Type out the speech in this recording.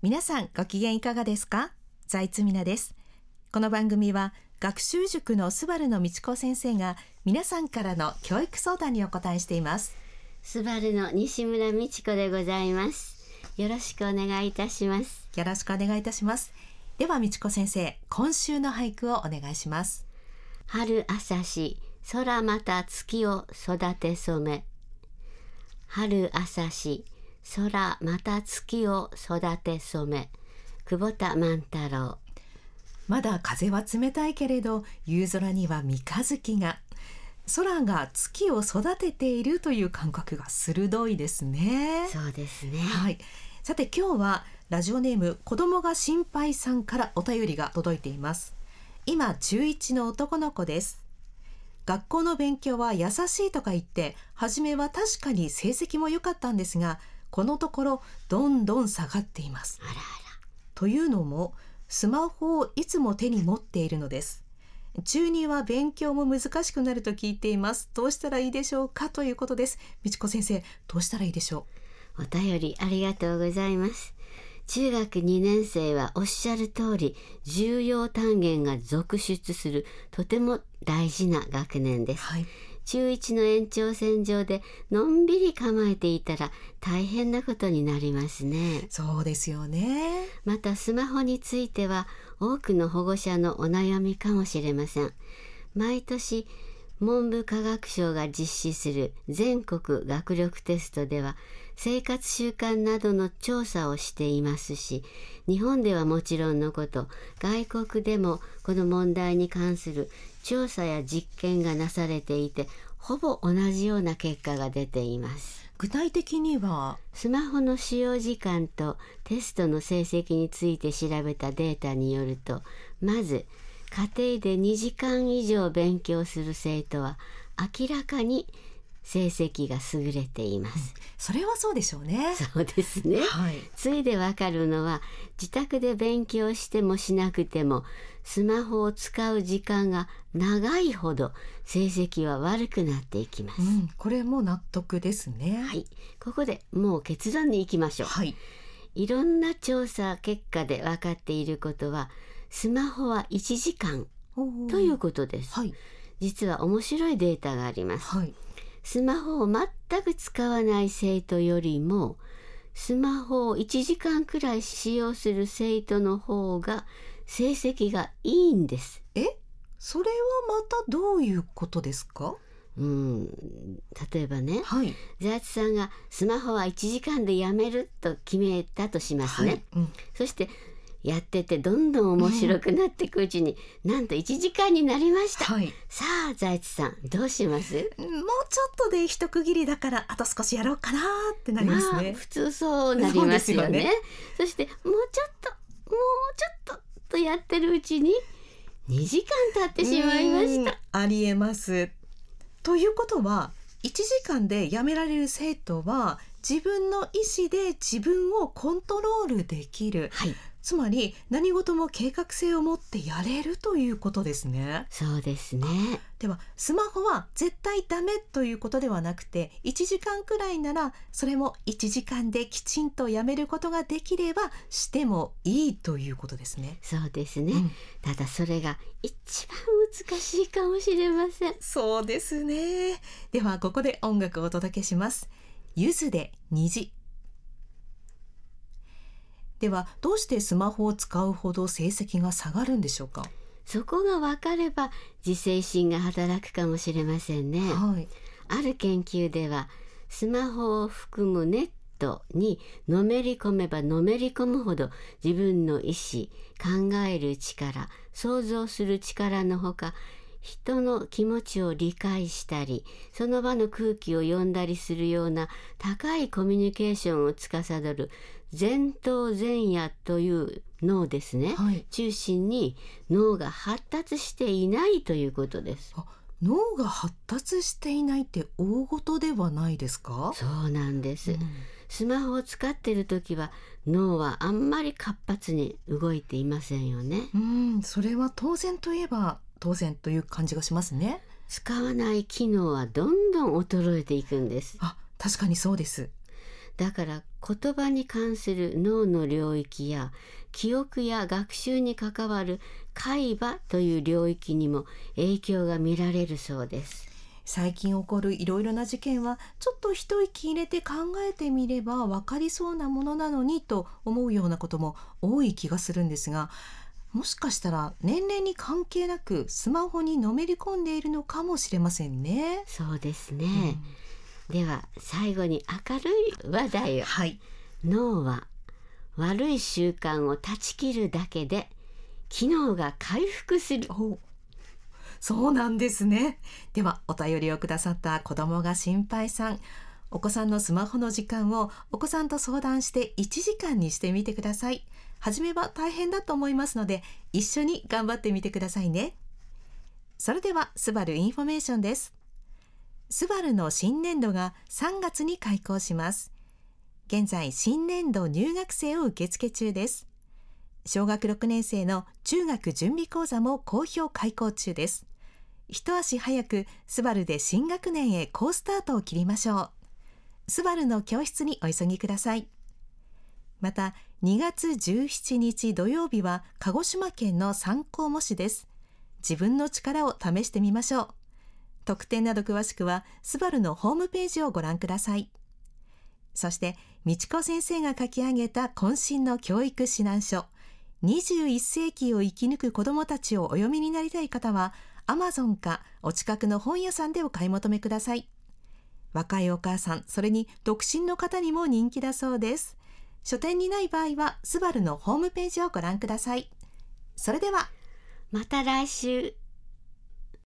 皆さんご機嫌いかがですか？財津美奈です。この番組は学習塾のスバルの道子先生が皆さんからの教育相談にお答えしています。スバルの西村美智子でございます。よろしくお願いいたします。よろしくお願いいたします。では道子先生今週の俳句をお願いします。春朝し空また月を育て染め。春朝し空また月を育て染め。久保田万太郎。まだ風は冷たいけれど夕空には三日月が。空が月を育てているという感覚が鋭いですね。そうですね。はい。さて今日はラジオネーム子供が心配さんからお便りが届いています。今中1の男の子です。学校の勉強は優しいとか言って初めは確かに成績も良かったんですがこのところどんどん下がっています。あらあら。というのもスマホをいつも手に持っているのです。中には勉強も難しくなると聞いています。どうしたらいいでしょうかということです。美智子先生どうしたらいいでしょお便りありがとうございます。中学2年生はおっしゃる通り重要単元が続出するとても大事な学年です、はい中1の延長線上でのんびり構えていたら大変なことになりますね。そうですよね。またスマホについては多くの保護者のお悩みかもしれません。毎年文部科学省が実施する全国学力テストでは生活習慣などの調査をしていますし日本ではもちろんのこと外国でもこの問題に関する調査や実験がなされていてほぼ同じような結果が出ています。具体的には？スマホの使用時間とテストの成績について調べたデータによるとまず家庭で2時間以上勉強する生徒は明らかに成績が優れています。それはそうでしょうねそうですね。はいついでわかるのは自宅で勉強してもしなくてもスマホを使う時間が長いほど成績は悪くなっていきます。うん、これも納得ですねはい、ここでもう結論に行きましょう。はいいろんな調査結果で分かっていることはスマホは1時間ということです。はい実は面白いデータがあります。はいスマホを全く使わない生徒よりもスマホを1時間くらい使用する生徒の方が成績がいいんです。え？それはまたどういうことですか？うん、例えばねはい。財津さんがスマホは1時間でやめると決めたとしますね。はい、うん、そしてやっててどんどん面白くなっていくうちに、なんと1時間になりました。はい。さあ財津さんどうします？もうちょっとで一区切りだからあと少しやろうかなってなりますまあね、普通そうなりますよね。ね。そしてもうちょっともうちょっととやってるうちに2時間経ってしまいました。うんありえます。ということは1時間でやめられる生徒は自分の意思で自分をコントロールできる。はいつまり何事も計画性を持ってやれるということですねそうですね。ではスマホは絶対ダメということではなくて1時間くらいならそれも1時間できちんとやめることができればしてもいいということですね。そうですね。うんただそれが一番難しいかもしれません。そうですね。ではここで音楽をお届けします。ゆずで虹。ではどうしてスマホを使うほど成績が下がるんでしょうか？そこが分かれば自制心が働くかもしれませんね。はい。ある研究ではスマホを含むネットにのめり込めばのめり込むほど自分の意思考える力想像する力のほか人の気持ちを理解したりその場の空気を読んだりするような高いコミュニケーションを司る前頭前野という脳ですね、はい。中心に脳が発達していないということです。脳が発達していないって大事ではないですか？そうなんです。うんスマホを使っている時は脳はあんまり活発に動いていませんよね。うん、それは当然といえば当然という感じがしますね。使わない機能はどんどん衰えていくんです。あ、確かにそうです。だから言葉に関する脳の領域や記憶や学習に関わる海馬という領域にも影響が見られるそうです最近起こるいろいろな事件はちょっと一息入れて考えてみれば分かりそうなものなのにと思うようなことも多い気がするんですがもしかしたら年齢に関係なくスマホにのめり込んでいるのかもしれませんね。そうですね、うん、では最後に明るい話題を、はい、脳は悪い習慣を断ち切るだけで機能が回復する。そうなんですね。ではお便りをくださった子供が心配さん。お子さんのスマホの時間をお子さんと相談して1時間にしてみてください初めは大変だと思いますので一緒に頑張ってみてくださいね。それではスバルインフォメーションです。スバルの新年度が3月に開校します。現在新年度入学生を受付中です。小学6年生の中学準備講座も好評開講中です。一足早くスバルで新学年へ好スタートを切りましょう。スバルの教室にお急ぎください。また2月17日土曜日は鹿児島県の参考模試です。自分の力を試してみましょう。特典など詳しくはスバルのホームページをご覧ください。そして道子先生が書き上げた渾身の教育指南書。21世紀を生き抜く子どもたちをお読みになりたい方はアマゾンかお近くの本屋さんでお買い求めください。若いお母さんそれに独身の方にも人気だそうです。書店にない場合はスバルのホームページをご覧ください。それでは。また来週。